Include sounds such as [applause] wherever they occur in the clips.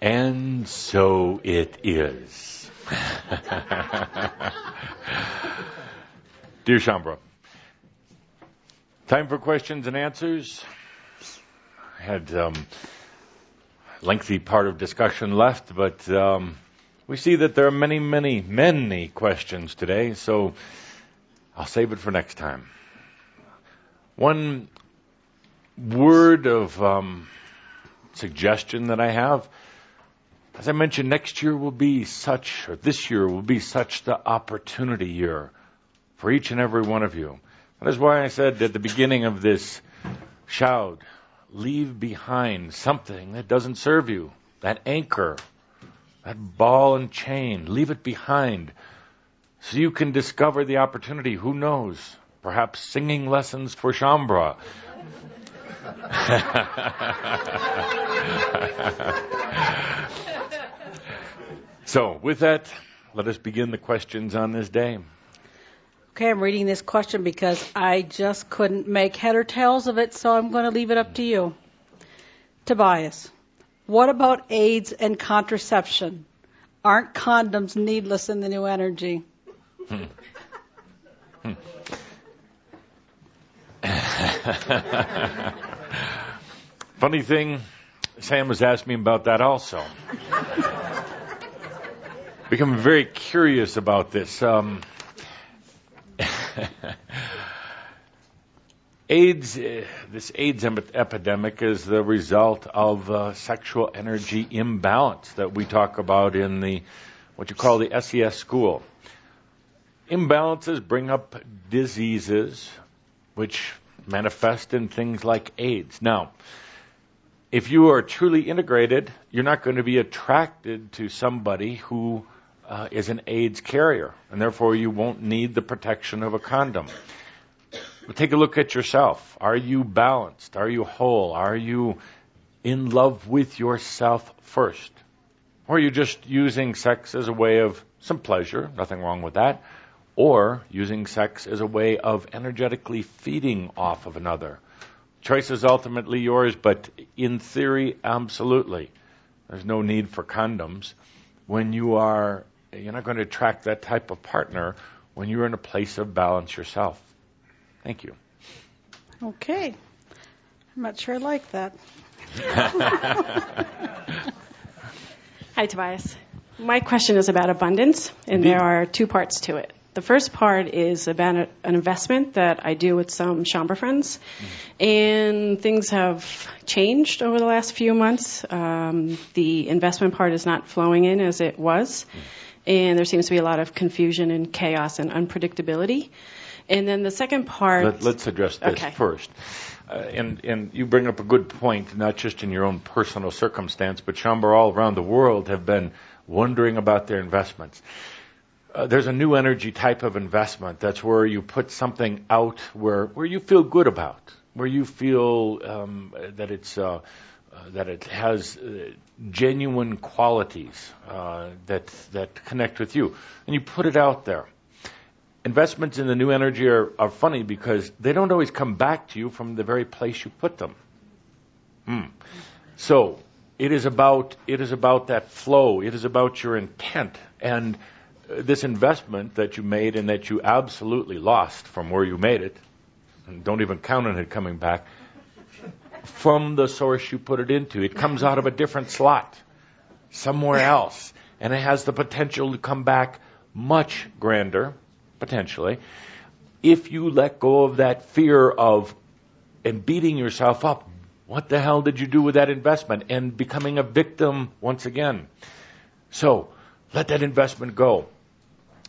And so it is. [laughs] Dear Shaumbra, time for questions and answers. I had um, lengthy part of discussion left, but um, we see that there are many, many, many questions today, so I'll save it for next time. One word of um, suggestion that I have as I mentioned, next year will be such, or this year will be such the opportunity year for each and every one of you. That is why I said at the beginning of this Shoud, leave behind something that doesn't serve you. That anchor, that ball and chain, leave it behind so you can discover the opportunity. Who knows? Perhaps singing lessons for Shaumbra. [laughs] [laughs] So, with that, let us begin the questions on this day. Okay, I'm reading this question because I just couldn't make head or tails of it, so I'm going to leave it up to you. Tobias, what about AIDS and contraception? Aren't condoms needless in the new energy? Hmm. [laughs] Funny thing, Sam was asking me about that also become very curious about this. Um, [laughs] AIDS, uh, this AIDS epidemic is the result of uh, sexual energy imbalance that we talk about in the what you call the SES school. Imbalances bring up diseases which manifest in things like AIDS. Now, if you are truly integrated, you're not going to be attracted to somebody who uh, is an AIDS carrier, and therefore you won't need the protection of a condom. But take a look at yourself. Are you balanced? Are you whole? Are you in love with yourself first? Or are you just using sex as a way of some pleasure, nothing wrong with that, or using sex as a way of energetically feeding off of another? Choice is ultimately yours, but in theory, absolutely. There's no need for condoms when you are you're not going to attract that type of partner when you're in a place of balance yourself. Thank you. Okay. I'm not sure I like that. [laughs] Hi, Tobias. My question is about abundance, and there are two parts to it. The first part is about a, an investment that I do with some Shaumbra friends, mm-hmm. and things have changed over the last few months. Um, the investment part is not flowing in as it was. Mm-hmm and there seems to be a lot of confusion and chaos and unpredictability. And then the second part. Let, us address this okay. first. Uh, and, and you bring up a good point, not just in your own personal circumstance, but Shaumbra all around the world have been wondering about their investments. Uh, there's a new energy type of investment that's where you put something out where, where you feel good about, where you feel um, that it's uh, uh, that it has uh, genuine qualities uh, that that connect with you, and you put it out there. Investments in the new energy are, are funny because they don't always come back to you from the very place you put them. Hmm. So it is about it is about that flow. It is about your intent and this investment that you made and that you absolutely lost from where you made it. And don't even count on it coming back from the source you put it into. It comes out of a different slot somewhere else. And it has the potential to come back much grander, potentially, if you let go of that fear of and beating yourself up. What the hell did you do with that investment? And becoming a victim once again. So, let that investment go.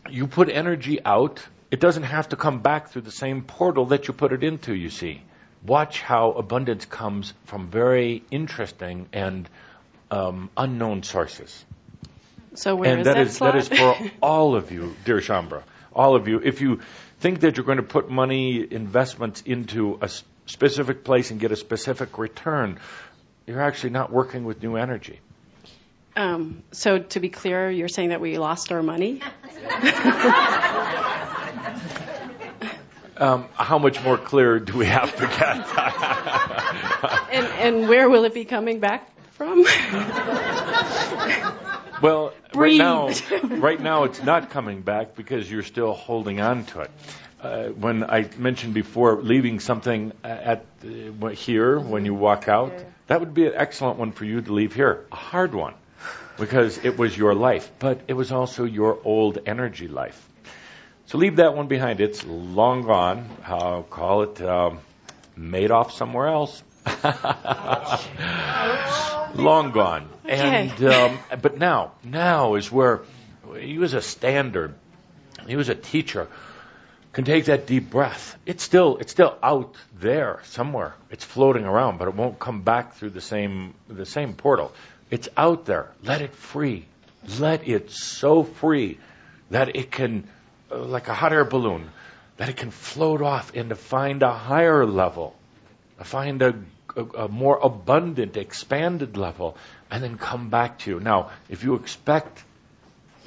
You put energy out, it doesn't have to come back through the same portal that you put it into, you see watch how abundance comes from very interesting and um, unknown sources. So where and is that, that is, that is for [laughs] all of you, dear Shaumbra, all of you. If you think that you're going to put money investments into a specific place and get a specific return, you're actually not working with new energy. Um, so to be clear, you're saying that we lost our money? [laughs] [laughs] Um, how much more clear do we have to get? [laughs] and, and where will it be coming back? from? Well, right now, right now it's not coming back because you're still holding on to it. Uh, when I mentioned before leaving something at uh, here when you walk out, that would be an excellent one for you to leave here. A hard one because it was your life, but it was also your old energy life. So leave that one behind. It's long gone. I'll call it um, Madoff somewhere else. [laughs] long gone. And um, but now, now is where he was a standard. He was a teacher. Can take that deep breath. It's still it's still out there somewhere. It's floating around, but it won't come back through the same the same portal. It's out there. Let it free. Let it so free that it can, Uh, like a hot air balloon, that it can float off and to find a higher level, find a, a, a more abundant, expanded level, and then come back to you. Now, if you expect,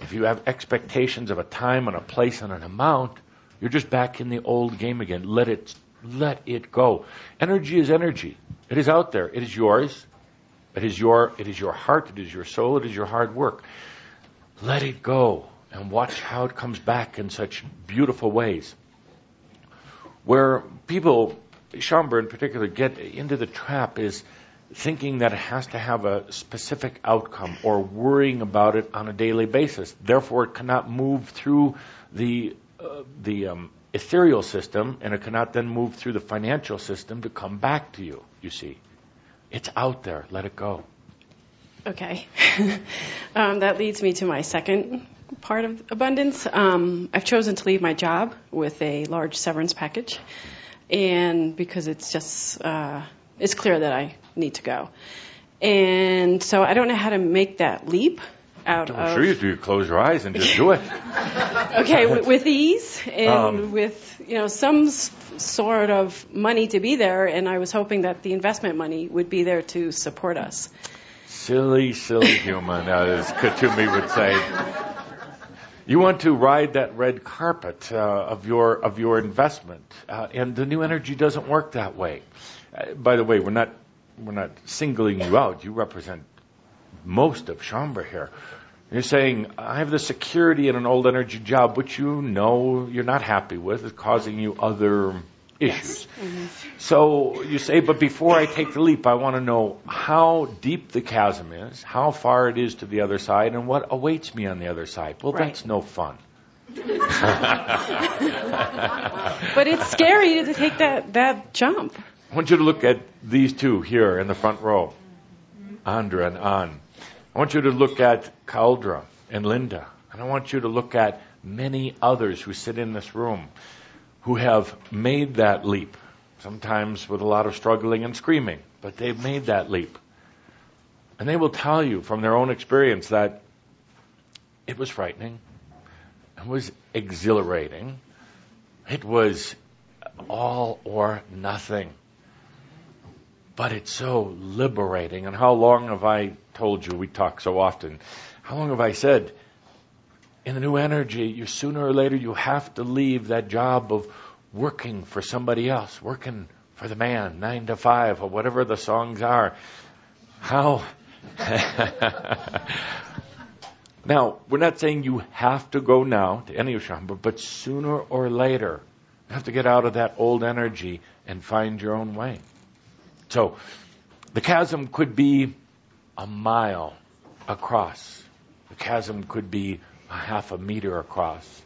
if you have expectations of a time and a place and an amount, you're just back in the old game again. Let it, let it go. Energy is energy. It is out there. It is yours. It is your, it is your heart. It is your soul. It is your hard work. Let it go and watch how it comes back in such beautiful ways. Where people, Shaumbra in particular, get into the trap is thinking that it has to have a specific outcome or worrying about it on a daily basis. Therefore, it cannot move through the uh, the um, ethereal system, and it cannot then move through the financial system to come back to you. You see, it's out there. Let it go. Okay. [laughs] um, that leads me to my second part of abundance. Um, I've chosen to leave my job with a large severance package, and because it's just uh, it's clear that I need to go, and so I don't know how to make that leap out I'm of sure you do. Close your eyes and just do it. [laughs] okay with, with ease and Um, with you know some s- sort of money to be there, and I was hoping that the investment money would be there to support us. Silly, silly human, as Kuthumi would say. You want to ride that red carpet uh, of your of your investment, uh, and the new energy doesn't work that way. Uh, by the way, we're not we're not singling you out. You represent most of Shaumbra here. You're saying I have the security in an old energy job, which you know you're not happy with, is causing you other issues. Mm-hmm. So you say, but before I take the leap, I want to know how deep the chasm is, how far it is to the other side, and what awaits me on the other side. Well, Right. that's no fun. [laughs] [laughs] But it's scary to take that that jump. I want you to look at these two here in the front row, Andra and An. I want you to look at Cauldre and Linda. And I want you to look at many others who sit in this room who have made that leap, sometimes with a lot of struggling and screaming, but they've made that leap. And they will tell you from their own experience that it was frightening, it was exhilarating, it was all or nothing. But it's so liberating. And how long have I told you, we talk so often, how long have I said, in the new energy, you sooner or later you have to leave that job of working for somebody else, working for the man, nine to five, or whatever the songs are. How? [laughs] now, we're not saying you have to go now to any of Shaumbra, but sooner or later, you have to get out of that old energy and find your own way. So, the chasm could be a mile across. The chasm could be a half a meter across.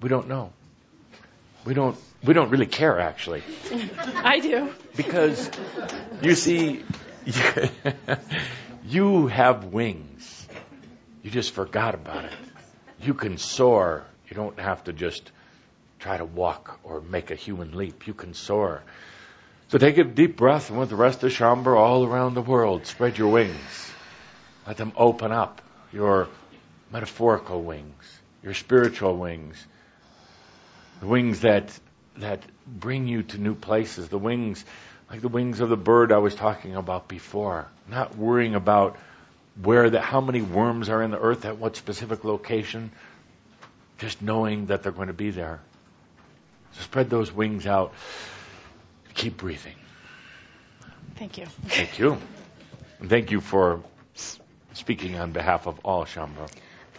We don't know. We don't. We don't really care actually, I do. because you see, [laughs] you have wings. You just forgot about it. You can soar. You don't have to just try to walk or make a human leap. You can soar. So take a deep breath and with the rest of Shaumbra all around the world, spread your wings. Let them open up. Your metaphorical wings, your spiritual wings, the wings that that bring you to new places, the wings like the wings of the bird I was talking about before. Not worrying about where the how many worms are in the earth at what specific location, just knowing that they're going to be there. So spread those wings out. Keep breathing. Thank you. Thank you. And thank you for speaking on behalf of all Shaumbra.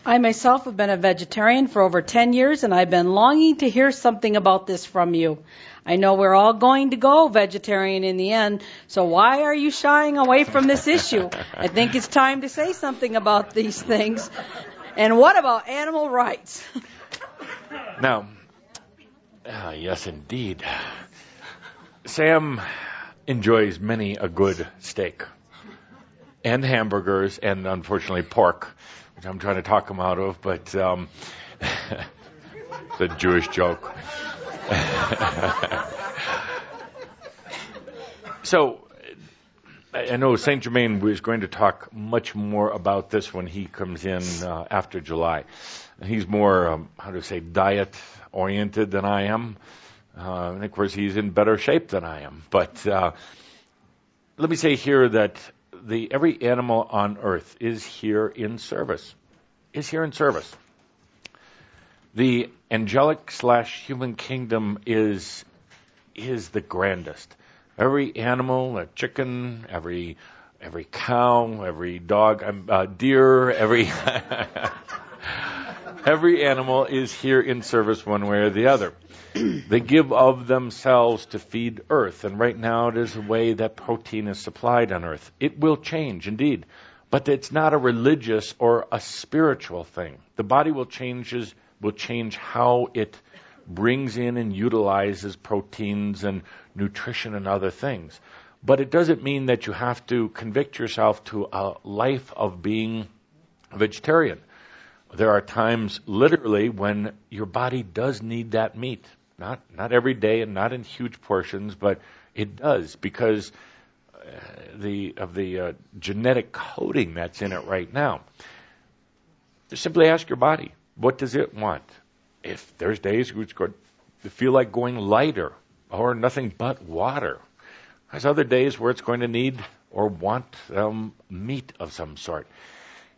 I myself have been a vegetarian for over 10 years and I've been longing to hear something about this from you. I know we're all going to go vegetarian in the end, so why are you shying away from this issue? I think it's time to say something about these things. And what about animal rights? now, uh, yes, indeed. Sam enjoys many a good steak and hamburgers and unfortunately pork which I'm trying to talk him out of, but um, [laughs] a Jewish joke. [laughs] so I know Saint Germain is going to talk much more about this when he comes in uh, after July. He's more, um, how to say, diet oriented than I am. Uh, and of course, he's in better shape than I am. But uh, let me say here that the every animal on earth is here in service. Is here in service. The angelic slash human kingdom is is the grandest. Every animal, a chicken, every every cow, every dog, um, uh, deer, every [laughs] [laughs] every animal is here in service one way or the other. [clears throat] they give of themselves to feed Earth, and right now it is the way that protein is supplied on Earth. It will change, indeed, but it's not a religious or a spiritual thing. The body will changes will change how it brings in and utilizes proteins and nutrition and other things. But it doesn't mean that you have to convict yourself to a life of being a vegetarian. There are times, literally, when your body does need that meat. Not not every day and not in huge portions, but it does because uh, the of the uh, genetic coding that's in it right now. Just simply ask your body, what does it want? If there's days which go, feel like going lighter or nothing but water, there's other days where it's going to need or want um, meat of some sort.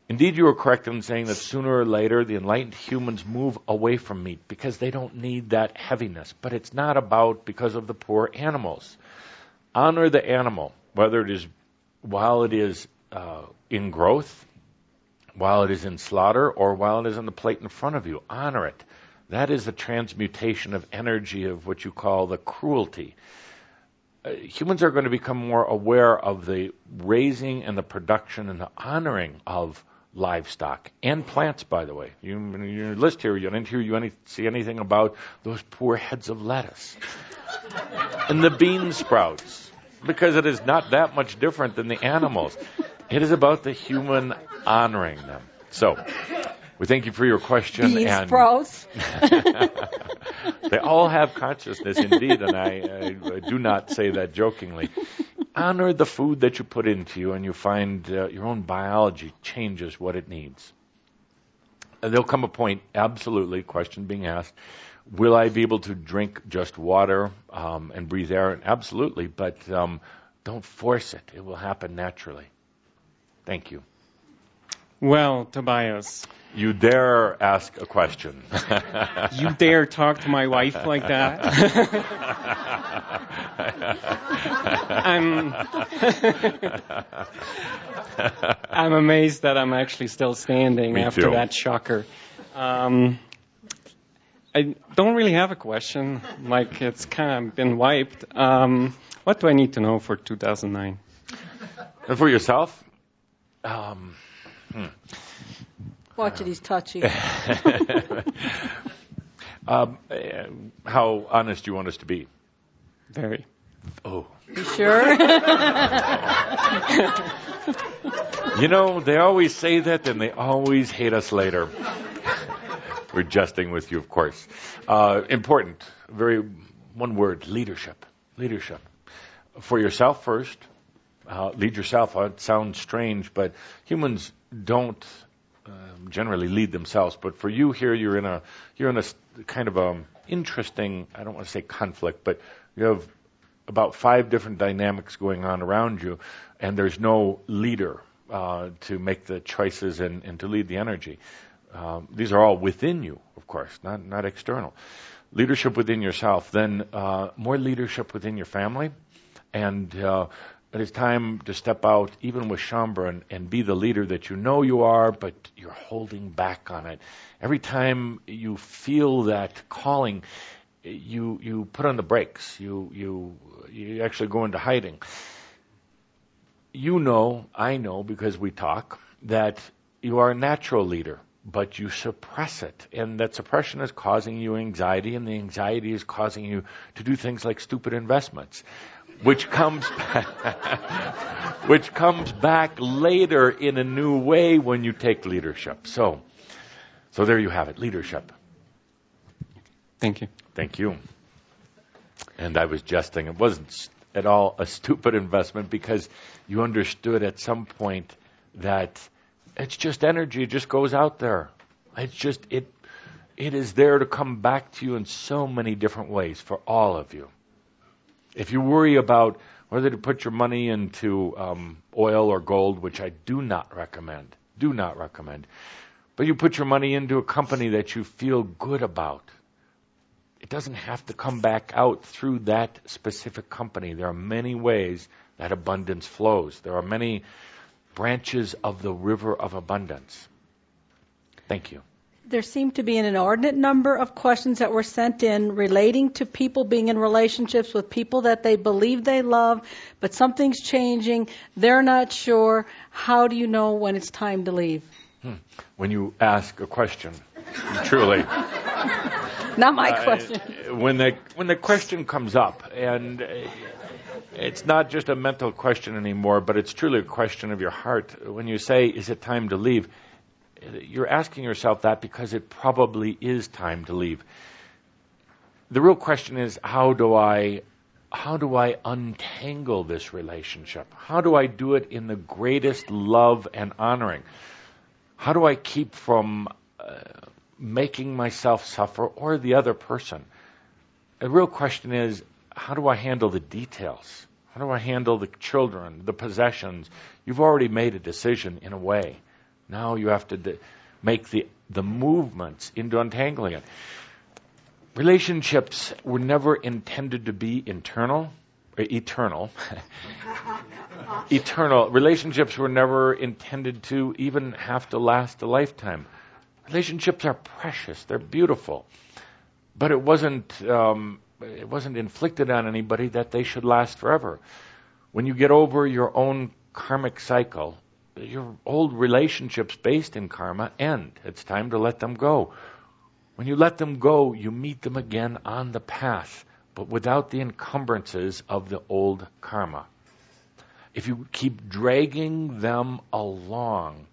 Indeed, you are correct in saying that sooner or later the enlightened humans move away from meat because they don't need that heaviness. But it's not about because of the poor animals. Honor the animal, whether it is while it is uh, in growth, while it is in slaughter, or while it is on the plate in front of you. Honor it. That is the transmutation of energy of what you call the cruelty. Uh, humans are going to become more aware of the raising and the production and the honoring of livestock and plants, by the way. You, in your list here, you didn't hear you any, see anything about those poor heads of lettuce [laughs] and the bean sprouts, because it is not that much different than the animals. It is about the human honoring them. So, we thank you for your question. Bean and sprouts. [laughs] they all have consciousness, indeed, and I, I, I do not say that jokingly honor the food that you put into you, and you find uh, your own biology changes what it needs. And there'll come a point, absolutely, question being asked, will I be able to drink just water um, and breathe air? Absolutely, but um, don't force it. It will happen naturally. Thank you. Well, Tobias. You dare ask a question. [laughs] you dare talk to my wife like that? [laughs] I'm [laughs] I'm amazed that I'm actually still standing Me after too. that shocker. Um, I don't really have a question. Like it's kind of been wiped. Um, what do I need to know for 2009? And for yourself, um, hmm. Watch it, he's touchy. [laughs] um, uh, how honest do you want us to be? Very. Oh. You sure? [laughs] you know, they always say that and they always hate us later. We're jesting with you, of course. Uh, important, very one word, leadership. Leadership. For yourself first. Uh, lead yourself. Uh, it sounds strange, but humans don't um, generally lead themselves. But for you here, you're in a you're in a kind of a interesting. I don't want to say conflict, but you have about five different dynamics going on around you, and there's no leader uh, to make the choices and, and to lead the energy. Um, these are all within you, of course, not not external. Leadership within yourself, then uh, more leadership within your family, and uh, It is time to step out, even with and, and be the leader that you know you are, but you're holding back on it. Every time you feel that calling, you you put on the brakes. You you you actually go into hiding. You know, I know because we talk that you are a natural leader, but you suppress it, and that suppression is causing you anxiety, and the anxiety is causing you to do things like stupid investments which comes back, [laughs] which comes back later in a new way when you take leadership. So, so there you have it, leadership. Thank you. Thank you. And I was jesting. It wasn't at all a stupid investment because you understood at some point that it's just energy. It just goes out there. It's just it. It is there to come back to you in so many different ways for all of you. If you worry about whether to put your money into um, oil or gold, which I do not recommend, do not recommend, but you put your money into a company that you feel good about, it doesn't have to come back out through that specific company. There are many ways that abundance flows. There are many branches of the river of abundance. Thank you there seemed to be an inordinate number of questions that were sent in relating to people being in relationships with people that they believe they love, but something's changing. They're not sure. How do you know when it's time to leave? Hmm. When you ask a question, truly. [laughs] Not my uh, question. When the when the question comes up, and uh, it's not just a mental question anymore, but it's truly a question of your heart. When you say, "Is it time to leave?" You're asking yourself that because it probably is time to leave. The real question is how do I how do I untangle this relationship? How do I do it in the greatest love and honoring? How do I keep from uh, making myself suffer or the other person? The real question is how do I handle the details? How do I handle the children, the possessions? You've already made a decision in a way. Now you have to make the, the movements into untangling it. Relationships were never intended to be internal, uh, eternal. [laughs] eternal. Relationships were never intended to even have to last a lifetime. Relationships are precious. They're beautiful. But it wasn't, um, it wasn't inflicted on anybody that they should last forever. When you get over your own karmic cycle, your old relationships based in karma end. It's time to let them go. When you let them go, you meet them again on the path, but without the encumbrances of the old karma. If you keep dragging them along,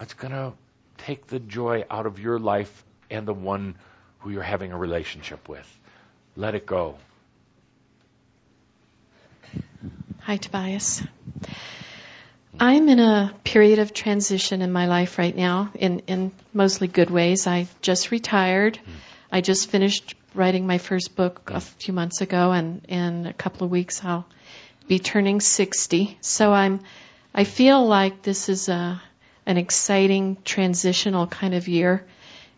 it's going to take the joy out of your life and the one who you're having a relationship with. Let it go. Hi, Tobias. I'm in a period of transition in my life right now, in, in mostly good ways. I just retired. I just finished writing my first book a few months ago, and in a couple of weeks I'll be turning 60. So I'm, I feel like this is a, an exciting transitional kind of year,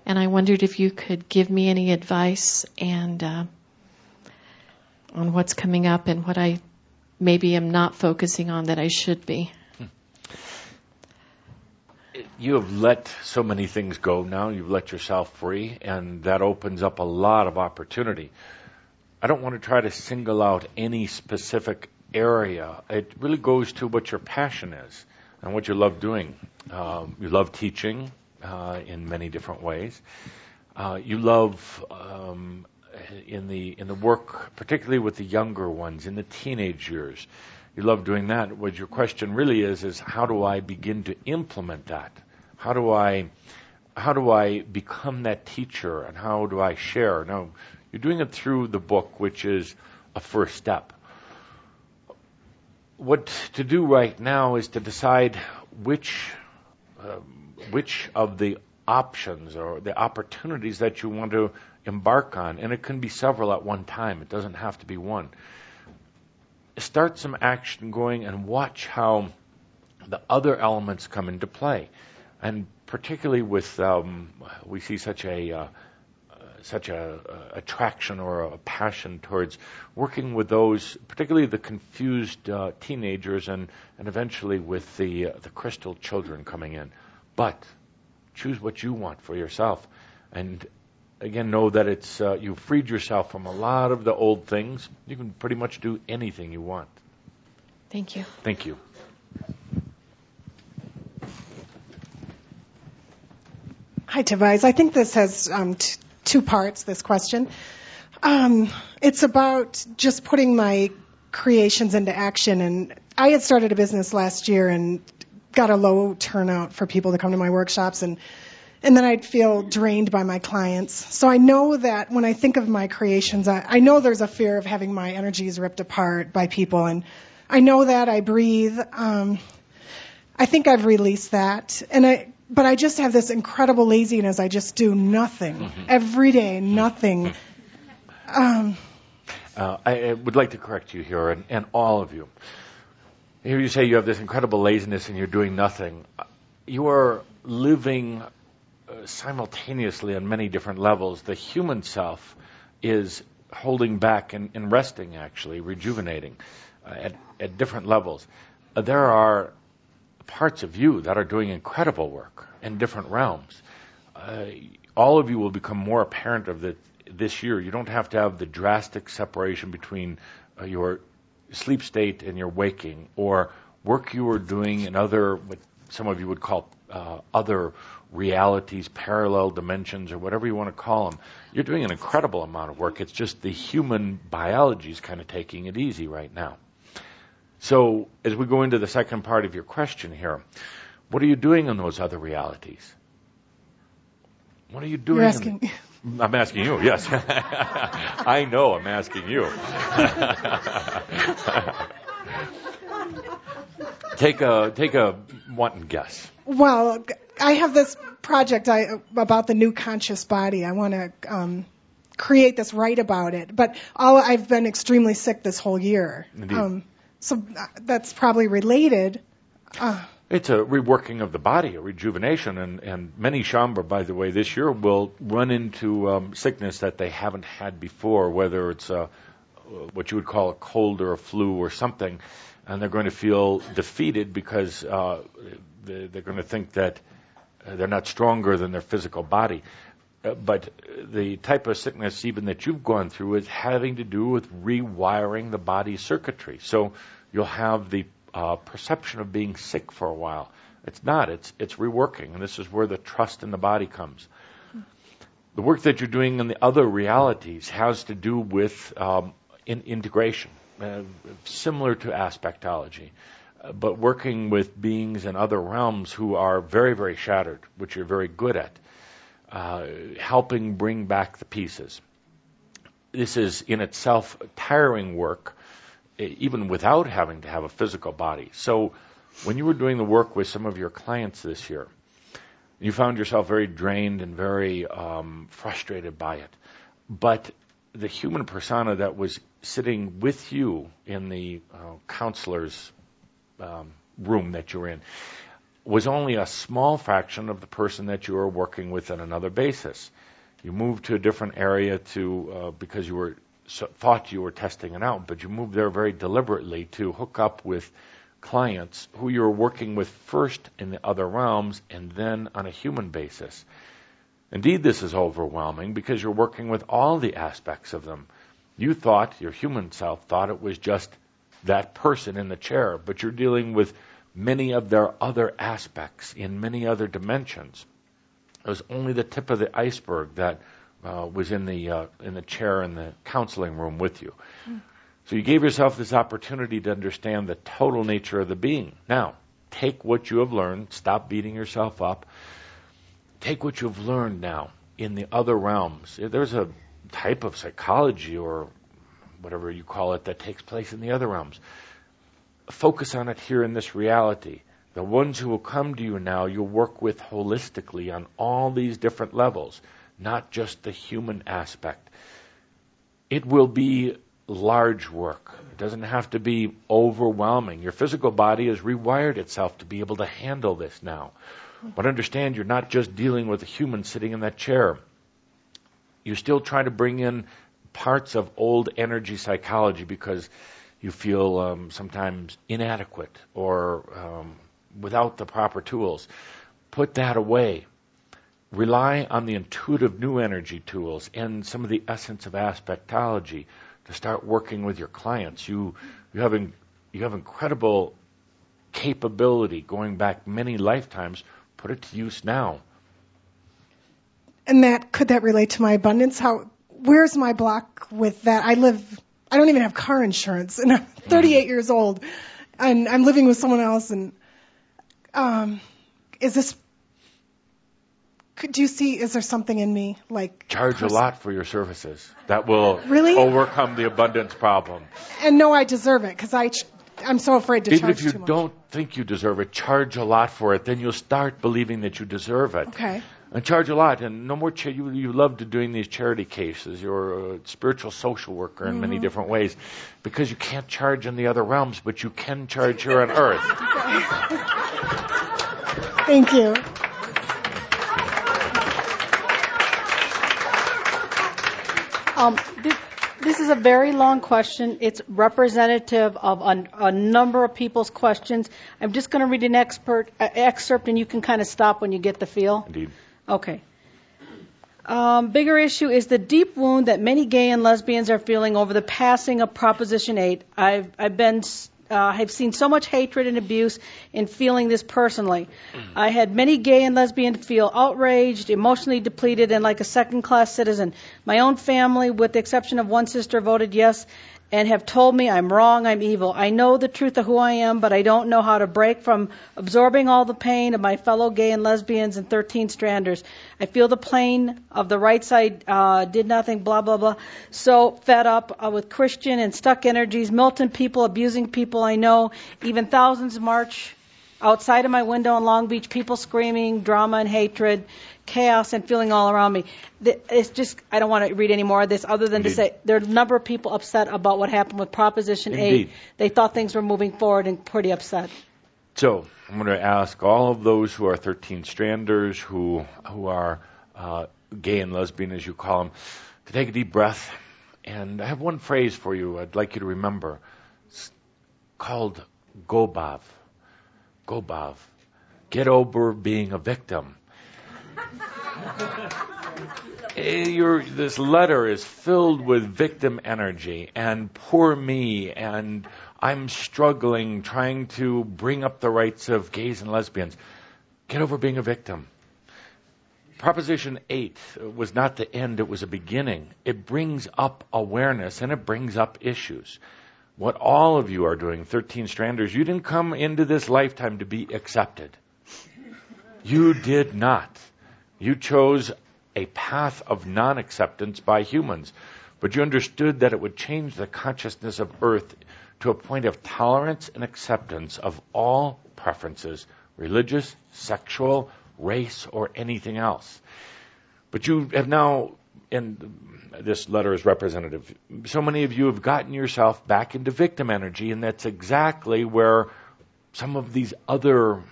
and I wondered if you could give me any advice and uh, on what's coming up and what I maybe am not focusing on that I should be you have let so many things go now. You've let yourself free, and that opens up a lot of opportunity. I don't want to try to single out any specific area. It really goes to what your passion is and what you love doing. Um, you love teaching uh, in many different ways. Uh, you love um, in the in the work, particularly with the younger ones in the teenage years. You love doing that. What your question really is is how do I begin to implement that? How do I how do I become that teacher and how do I share? Now, you're doing it through the book, which is a first step. What to do right now is to decide which uh, which of the options or the opportunities that you want to embark on, and it can be several at one time. It doesn't have to be one. Start some action going and watch how the other elements come into play and particularly with um, we see such a uh, such a, a, attraction or a passion towards working with those, particularly the confused uh, teenagers, and and eventually with the uh, the crystal children coming in. But choose what you want for yourself, and again know that it's uh, you've freed yourself from a lot of the old things. You can pretty much do anything you want. Thank you. Thank you. Hi, Tobias. I think this has um, t- two parts, this question. Um, it's about just putting my creations into action. And I had started a business last year and got a low turnout for people to come to my workshops. And, and then I'd feel drained by my clients. So I know that when I think of my creations, I, I know there's a fear of having my energies ripped apart by people. And I know that I breathe. Um, I think I've released that. And I, but I just have this incredible laziness. I just do nothing mm-hmm. every day, nothing. Um, uh, I, I, would like to correct you here, and, and all of you. Here you say you have this incredible laziness and you're doing nothing. You are living uh, simultaneously on many different levels. The human self is holding back and, and resting, actually, rejuvenating uh, at, at different levels. Uh, there are parts of you that are doing incredible work in different realms. Uh, all of you will become more apparent of that this year. You don't have to have the drastic separation between uh, your sleep state and your waking, or work you are doing in other, what some of you would call uh, other realities, parallel dimensions, or whatever you want to call them. You're doing an incredible amount of work. It's just the human biology is kind of taking it easy right now. So, as we go into the second part of your question here, what are you doing in those other realities? What are you doing? You're asking. In, [laughs] I'm asking you, yes. [laughs] I know I'm asking you. [laughs] take a take a one guess. Well, I have this project I, about the new conscious body. I want to um, create this write about it, but all I've been extremely sick this whole year. Indeed. Um, so uh, that's probably related. Uh, it's a reworking of the body, a rejuvenation, and, and many Shaumbra, by the way, this year will run into um, sickness that they haven't had before, whether it's a, what you would call a cold or a flu or something, and they're going to feel defeated because uh, they, they're going to think that uh, they're not stronger than their physical body. Uh, but the type of sickness even that you've gone through is having to do with rewiring the body circuitry. So you'll have the uh, perception of being sick for a while. It's not. It's it's reworking, and this is where the trust in the body comes. The work that you're doing in the other realities has to do with um, in integration, uh, similar to aspectology, uh, but working with beings in other realms who are very very shattered, which you're very good at uh, helping bring back the pieces. This is in itself tiring work, even without having to have a physical body. So, when you were doing the work with some of your clients this year, you found yourself very drained and very um, frustrated by it. But the human persona that was sitting with you in the uh, counselor's um, room that you're in, was only a small fraction of the person that you were working with on another basis. You moved to a different area to uh, because you were so, thought you were testing it out, but you moved there very deliberately to hook up with clients who you were working with first in the other realms and then on a human basis. Indeed, this is overwhelming because you're working with all the aspects of them. You thought, your human self thought it was just that person in the chair, but you're dealing with many of their other aspects in many other dimensions. It was only the tip of the iceberg that uh, was in the uh, in the chair in the counseling room with you. Mm. So you gave yourself this opportunity to understand the total nature of the being. Now, take what you have learned. Stop beating yourself up. Take what you've learned now in the other realms. There's a type of psychology or whatever you call it that takes place in the other realms focus on it here in this reality. The ones who will come to you now, you'll work with holistically on all these different levels, not just the human aspect. It will be large work. It doesn't have to be overwhelming. Your physical body has rewired itself to be able to handle this now. But understand you're not just dealing with a human sitting in that chair. You still try to bring in parts of old energy psychology because you feel um, sometimes inadequate or um, without the proper tools. Put that away. Rely on the intuitive new energy tools and some of the essence of aspectology to start working with your clients. You you have in, you have incredible capability going back many lifetimes. Put it to use now. And that could that relate to my abundance? How where's my block with that? I live I don't even have car insurance and I'm 38 mm. years old and I'm living with someone else and um is this could you see is there something in me like charge pers- a lot for your services that will really overcome the abundance problem and no I deserve it because I ch- I'm so afraid to Even if you don't think you deserve it, charge a lot for it. Then you'll start believing that you deserve it. Okay and charge a lot. And no more. Cha- you you love doing these charity cases. You're a spiritual social worker in mm-hmm. many different ways, because you can't charge in the other realms, but you can charge here on Earth. Thank you. Um, this, this is a very long question. It's representative of a, a number of people's questions. I'm just going to read an expert, uh, excerpt, and you can kind of stop when you get the feel. Indeed. Okay. Um, bigger issue is the deep wound that many gay and lesbians are feeling over the passing of Proposition 8. I've, I've been, uh, I've seen so much hatred and abuse in feeling this personally. I had many gay and lesbians feel outraged, emotionally depleted, and like a second class citizen. My own family, with the exception of one sister, voted yes, and have told me I'm wrong, I'm evil. I know the truth of who I am, but I don't know how to break from absorbing all the pain of my fellow gay and lesbians and 13 stranders. I feel the pain of the right side uh, did nothing, blah, blah, blah. So fed up uh, with Christian and stuck energies, Milton people abusing people I know, even thousands march outside of my window in Long Beach, people screaming, drama and hatred chaos and feeling all around me. It's just, I don't want to read any more of this other than Indeed. to say there are a number of people upset about what happened with Proposition Indeed. 8. They thought things were moving forward and pretty upset. So I'm going to ask all of those who are 13 stranders, who, who are uh, gay and lesbian, as you call them, to take a deep breath. And I have one phrase for you I'd like you to remember. It's called Gobav. Gobav. Get over being a victim. Eh, your, this letter is filled with victim energy and poor me and I'm struggling trying to bring up the rights of gays and lesbians. Get over being a victim. Proposition 8 was not the end, it was a beginning. It brings up awareness and it brings up issues. What all of you are doing, 13 stranders, you didn't come into this lifetime to be accepted. You did not. You chose a path of non acceptance by humans, but you understood that it would change the consciousness of Earth to a point of tolerance and acceptance of all preferences religious, sexual, race, or anything else. But you have now, and this letter is representative, so many of you have gotten yourself back into victim energy, and that's exactly where some of these other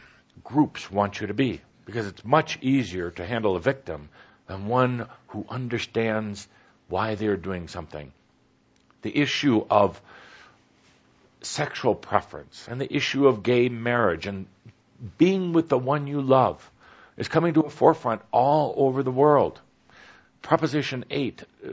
groups want you to be because it's much easier to handle a victim than one who understands why they're doing something. The issue of sexual preference and the issue of gay marriage and being with the one you love is coming to a forefront all over the world. Proposition 8 uh,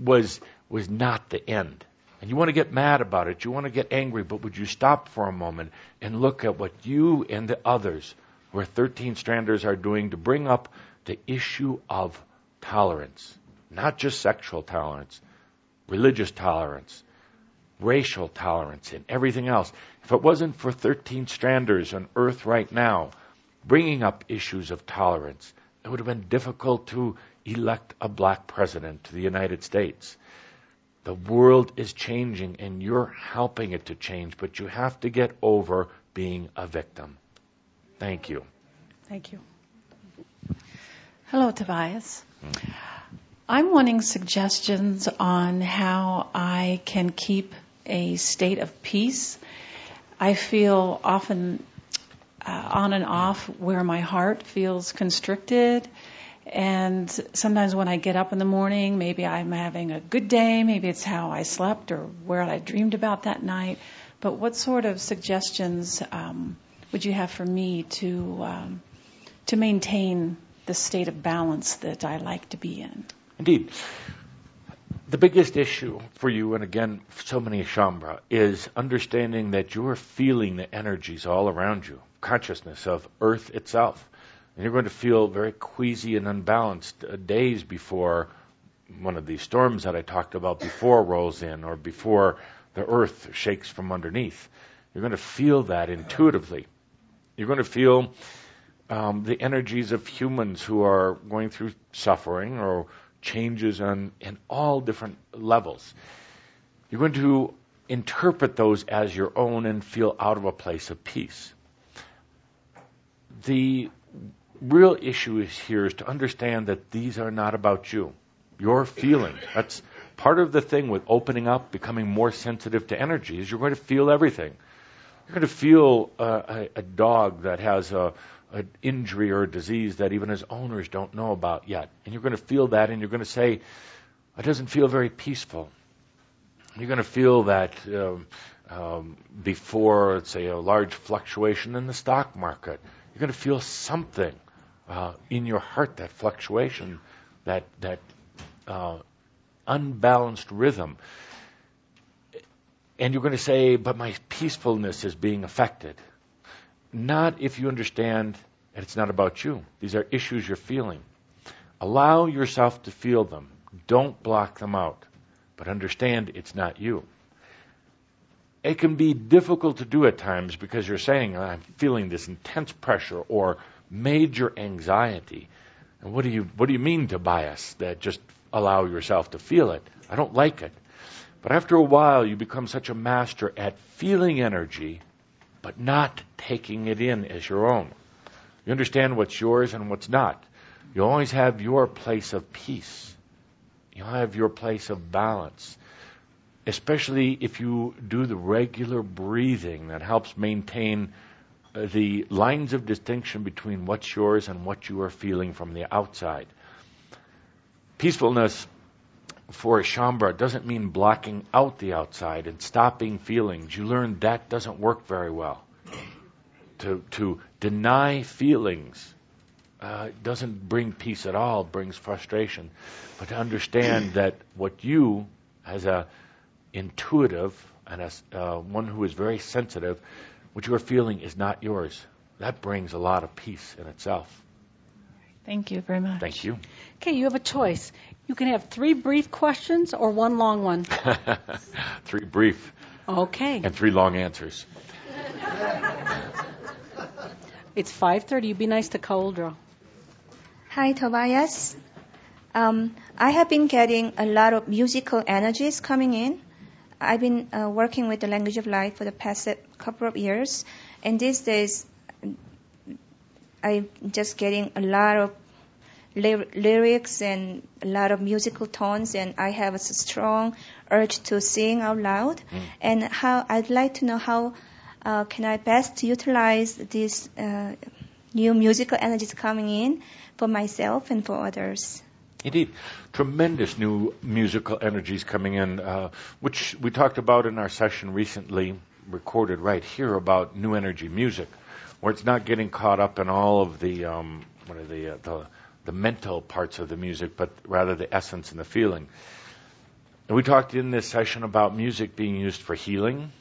was, was not the end. And you want to get mad about it, you want to get angry, but would you stop for a moment and look at what you and the others where 13 stranders are doing to bring up the issue of tolerance, not just sexual tolerance, religious tolerance, racial tolerance, and everything else. If it wasn't for 13 stranders on Earth right now bringing up issues of tolerance, it would have been difficult to elect a black president to the United States. The world is changing and you're helping it to change, but you have to get over being a victim. Thank you. Thank you. Hello, Tobias. I'm wanting suggestions on how I can keep a state of peace. I feel often uh, on and off where my heart feels constricted And sometimes when I get up in the morning, maybe I'm having a good day, maybe it's how I slept or where I dreamed about that night. But what sort of suggestions um, would you have for me to um, to maintain the state of balance that I like to be in? Indeed. The biggest issue for you, and again, so many Shaumbra, is understanding that you're feeling the energies all around you, consciousness of Earth itself. And you're going to feel very queasy and unbalanced uh, days before one of these storms that I talked about before rolls in or before the earth shakes from underneath. You're going to feel that intuitively. You're going to feel um, the energies of humans who are going through suffering or changes on in all different levels. You're going to interpret those as your own and feel out of a place of peace. The real issue is here is to understand that these are not about you. Your feeling. That's part of the thing with opening up, becoming more sensitive to energy, is you're going to feel everything. You're going to feel uh, a, a, dog that has a, an injury or a disease that even his owners don't know about yet. And you're going to feel that and you're going to say, it doesn't feel very peaceful. You're going to feel that um, um, before, let's say, a large fluctuation in the stock market. You're going to feel something uh, in your heart, that fluctuation, that that uh, unbalanced rhythm. And you're going to say, but my peacefulness is being affected. Not if you understand that it's not about you. These are issues you're feeling. Allow yourself to feel them. Don't block them out. But understand it's not you. It can be difficult to do at times because you're saying, I'm feeling this intense pressure or major anxiety. And what do you what do you mean Tobias that just allow yourself to feel it? I don't like it. But after a while you become such a master at feeling energy but not taking it in as your own. You understand what's yours and what's not. You always have your place of peace. You'll have your place of balance. Especially if you do the regular breathing that helps maintain uh, the lines of distinction between what's yours and what you are feeling from the outside. Peacefulness for a Shaumbra doesn't mean blocking out the outside and stopping feelings. You learn that doesn't work very well. To, to deny feelings uh, doesn't bring peace at all, brings frustration. But to understand that what you, as a intuitive and as uh, one who is very sensitive, what you are feeling is not yours. That brings a lot of peace in itself. Thank you very much. Thank you. Okay, you have a choice. You can have three brief questions or one long one. [laughs] three brief. Okay. And three long answers. [laughs] it's 5:30. You'd be nice to Cauldre. Hi, Tobias. Um, I have been getting a lot of musical energies coming in. I've been uh, working with the language of light for the past couple of years, and these days I'm just getting a lot of ly- lyrics and a lot of musical tones, and I have a strong urge to sing out loud. Mm. And how I'd like to know how uh, can I best utilize these uh, new musical energies coming in for myself and for others. Indeed, tremendous new musical energies coming in, uh, which we talked about in our session recently, recorded right here about new energy music, where it's not getting caught up in all of the um, what are the, uh, the the mental parts of the music, but rather the essence and the feeling. And we talked in this session about music being used for healing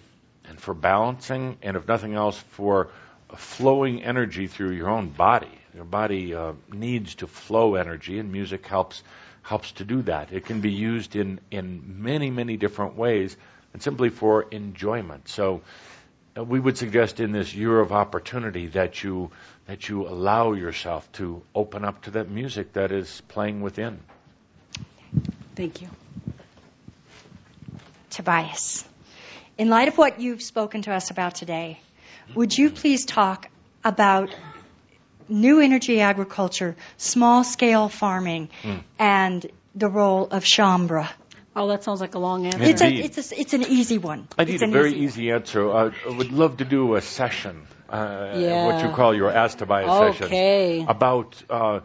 and for balancing, and if nothing else, for flowing energy through your own body. Your body uh, needs to flow energy, and music helps helps to do that. It can be used in in many many different ways, and simply for enjoyment. So. Uh, we would suggest in this year of opportunity that you that you allow yourself to open up to that music that is playing within. Thank you. Tobias, in light of what you've spoken to us about today, would you please talk about new energy agriculture, small scale farming, mm. and the role of Shaumbra. Oh, that sounds like a long answer. It's, a, it's, a, it's an easy one. I need it's a very easy, easy answer. Uh, I would love to do a session, uh, yeah. what you call your Ask Tobias okay. session, about uh,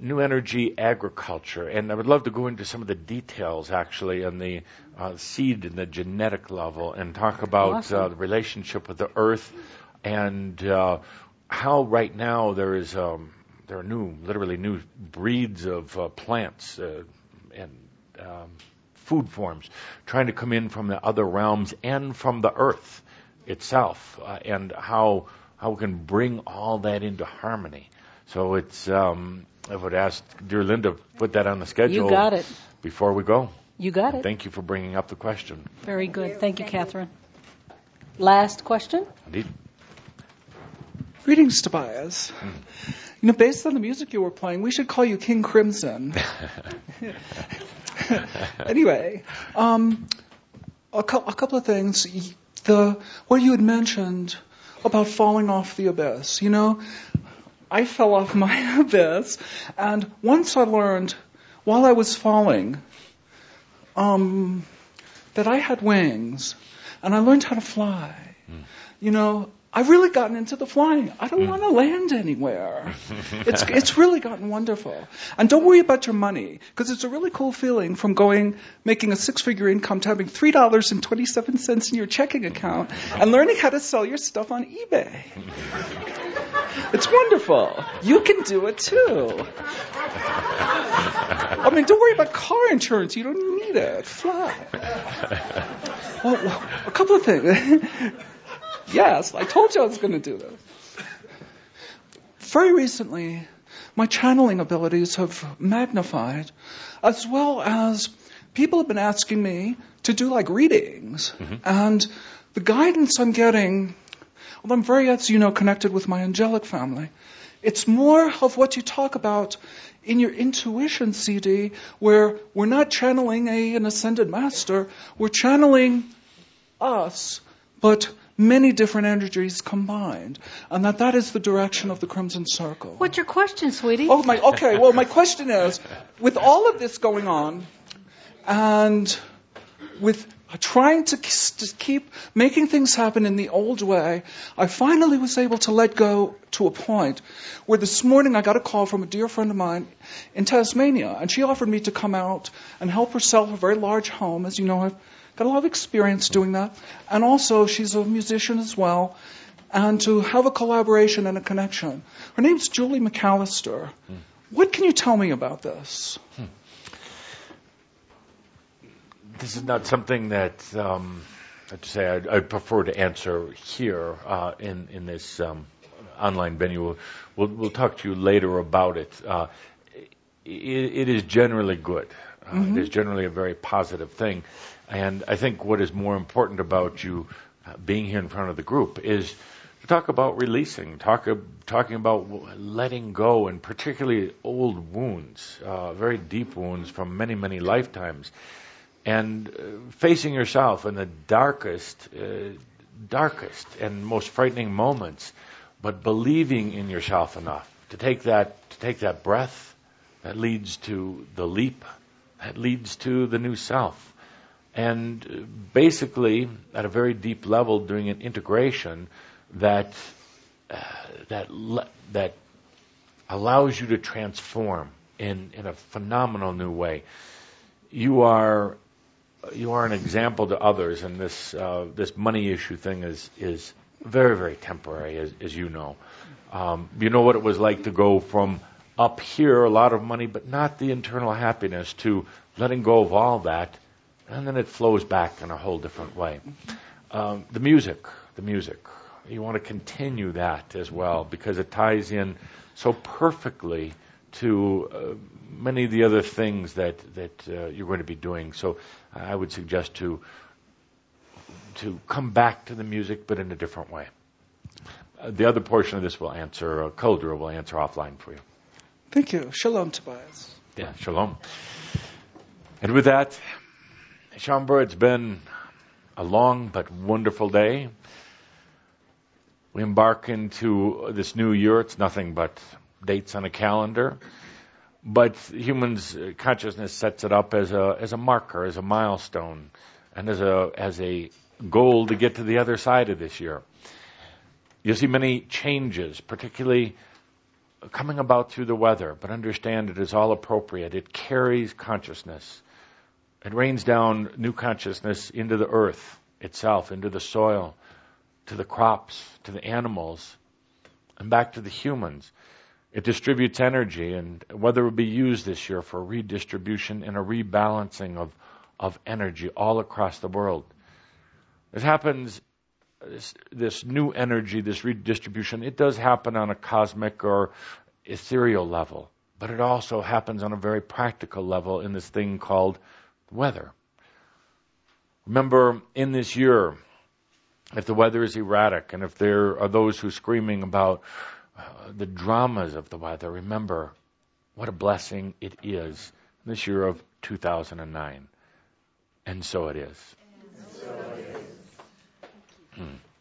new energy agriculture, and I would love to go into some of the details actually on the uh, seed and the genetic level, and talk about Awesome. uh, the relationship with the earth, and uh, how right now there is um, there are new, literally new breeds of uh, plants uh, and um, food forms trying to come in from the other realms and from the earth itself, uh, and how how we can bring all that into harmony. So it's um, I would ask dear Linda put that on the schedule. You got it. before we go. You got it. Thank you for bringing up the question. Very good. Thank you, Catherine. Last question. Indeed. Greetings, Tobias. You know, based on the music you were playing, we should call you King Crimson. [laughs] anyway, um, a, cou- a couple of things. The what you had mentioned about falling off the abyss. You know, I fell off my [laughs] abyss, and once I learned while I was falling um, that I had wings, and I learned how to fly. You know, I've really gotten into the flying. I don't hmm. want to land anywhere. [laughs] It's it's really gotten wonderful. And don't worry about your money because it's a really cool feeling from going making a six-figure income to having three dollars and twenty-seven cents in your checking account and learning how to sell your stuff on eBay. [laughs] It's wonderful. You can do it too. I mean, don't worry about car insurance. You don't need it. Fly. Well, [laughs] oh, well, a couple of things. Yes, I told you I was going to do this. Very recently, my channeling abilities have magnified, as well as people have been asking me to do like readings. Mm-hmm. And the guidance I'm getting, well, I'm very, as you know, connected with my angelic family. It's more of what you talk about in your intuition CD, where we're not channeling a, an ascended master, we're channeling us, but many different energies combined. And that that is the direction of the Crimson Circle. What's your question, sweetie? Oh my. Okay. Well, my question is, with all of this going on, and with trying to to keep making things happen in the old way, I finally was able to let go to a point where this morning I got a call from a dear friend of mine in Tasmania, and she offered me to come out and help her sell her very large home. As you know, I've got a lot of experience doing that, and also she's a musician as well. And to have a collaboration and a connection. Her name's Julie McAllister. What can you tell me about this? This is not something that um, I have to say I'd, I'd prefer to answer here uh, in in this um, online venue. We'll, we'll we'll talk to you later about it. Uh, it, it is generally good. Uh, It is generally a very positive thing, and I think what is more important about you uh, being here in front of the group is to talk about releasing, talk talking about letting go, and particularly old wounds, uh, very deep wounds from many many lifetimes. And uh, facing yourself in the darkest, uh, darkest and most frightening moments, but believing in yourself enough to take that to take that breath that leads to the leap, that leads to the new self, and basically at a very deep level doing an integration that uh, that le- that allows you to transform in in a phenomenal new way. You are you are an example to others, and this uh, this money issue thing is is very very temporary, as, as you know. Um, you know what it was like to go from up here, a lot of money, but not the internal happiness, to letting go of all that, and then it flows back in a whole different way. Um, the music, the music, you want to continue that as well because it ties in so perfectly to uh, many of the other things that that uh, you're going to be doing. So I would suggest to to come back to the music, but in a different way. Uh, the other portion of this will answer, uh, Cauldre will answer offline for you. Thank you. Shalom, Tobias. Yeah, shalom. And with that, Shaumbra, it's been a long but wonderful day. We embark into this new year. It's nothing but dates on a calendar. But humans' consciousness sets it up as a, as a marker, as a milestone, and as a, as a goal to get to the other side of this year. You'll see many changes, particularly coming about through the weather, but understand it is all appropriate. It carries consciousness. It rains down new consciousness into the earth itself, into the soil, to the crops, to the animals, and back to the humans. It distributes energy, and weather it will be used this year for redistribution and a rebalancing of, of energy all across the world. It happens, this, this new energy, this redistribution, it does happen on a cosmic or ethereal level, but it also happens on a very practical level in this thing called weather. Remember, in this year, if the weather is erratic and if there are those who are screaming about uh, the dramas of the weather, remember what a blessing it is this year of 2009. And so it is. So it is. Hmm.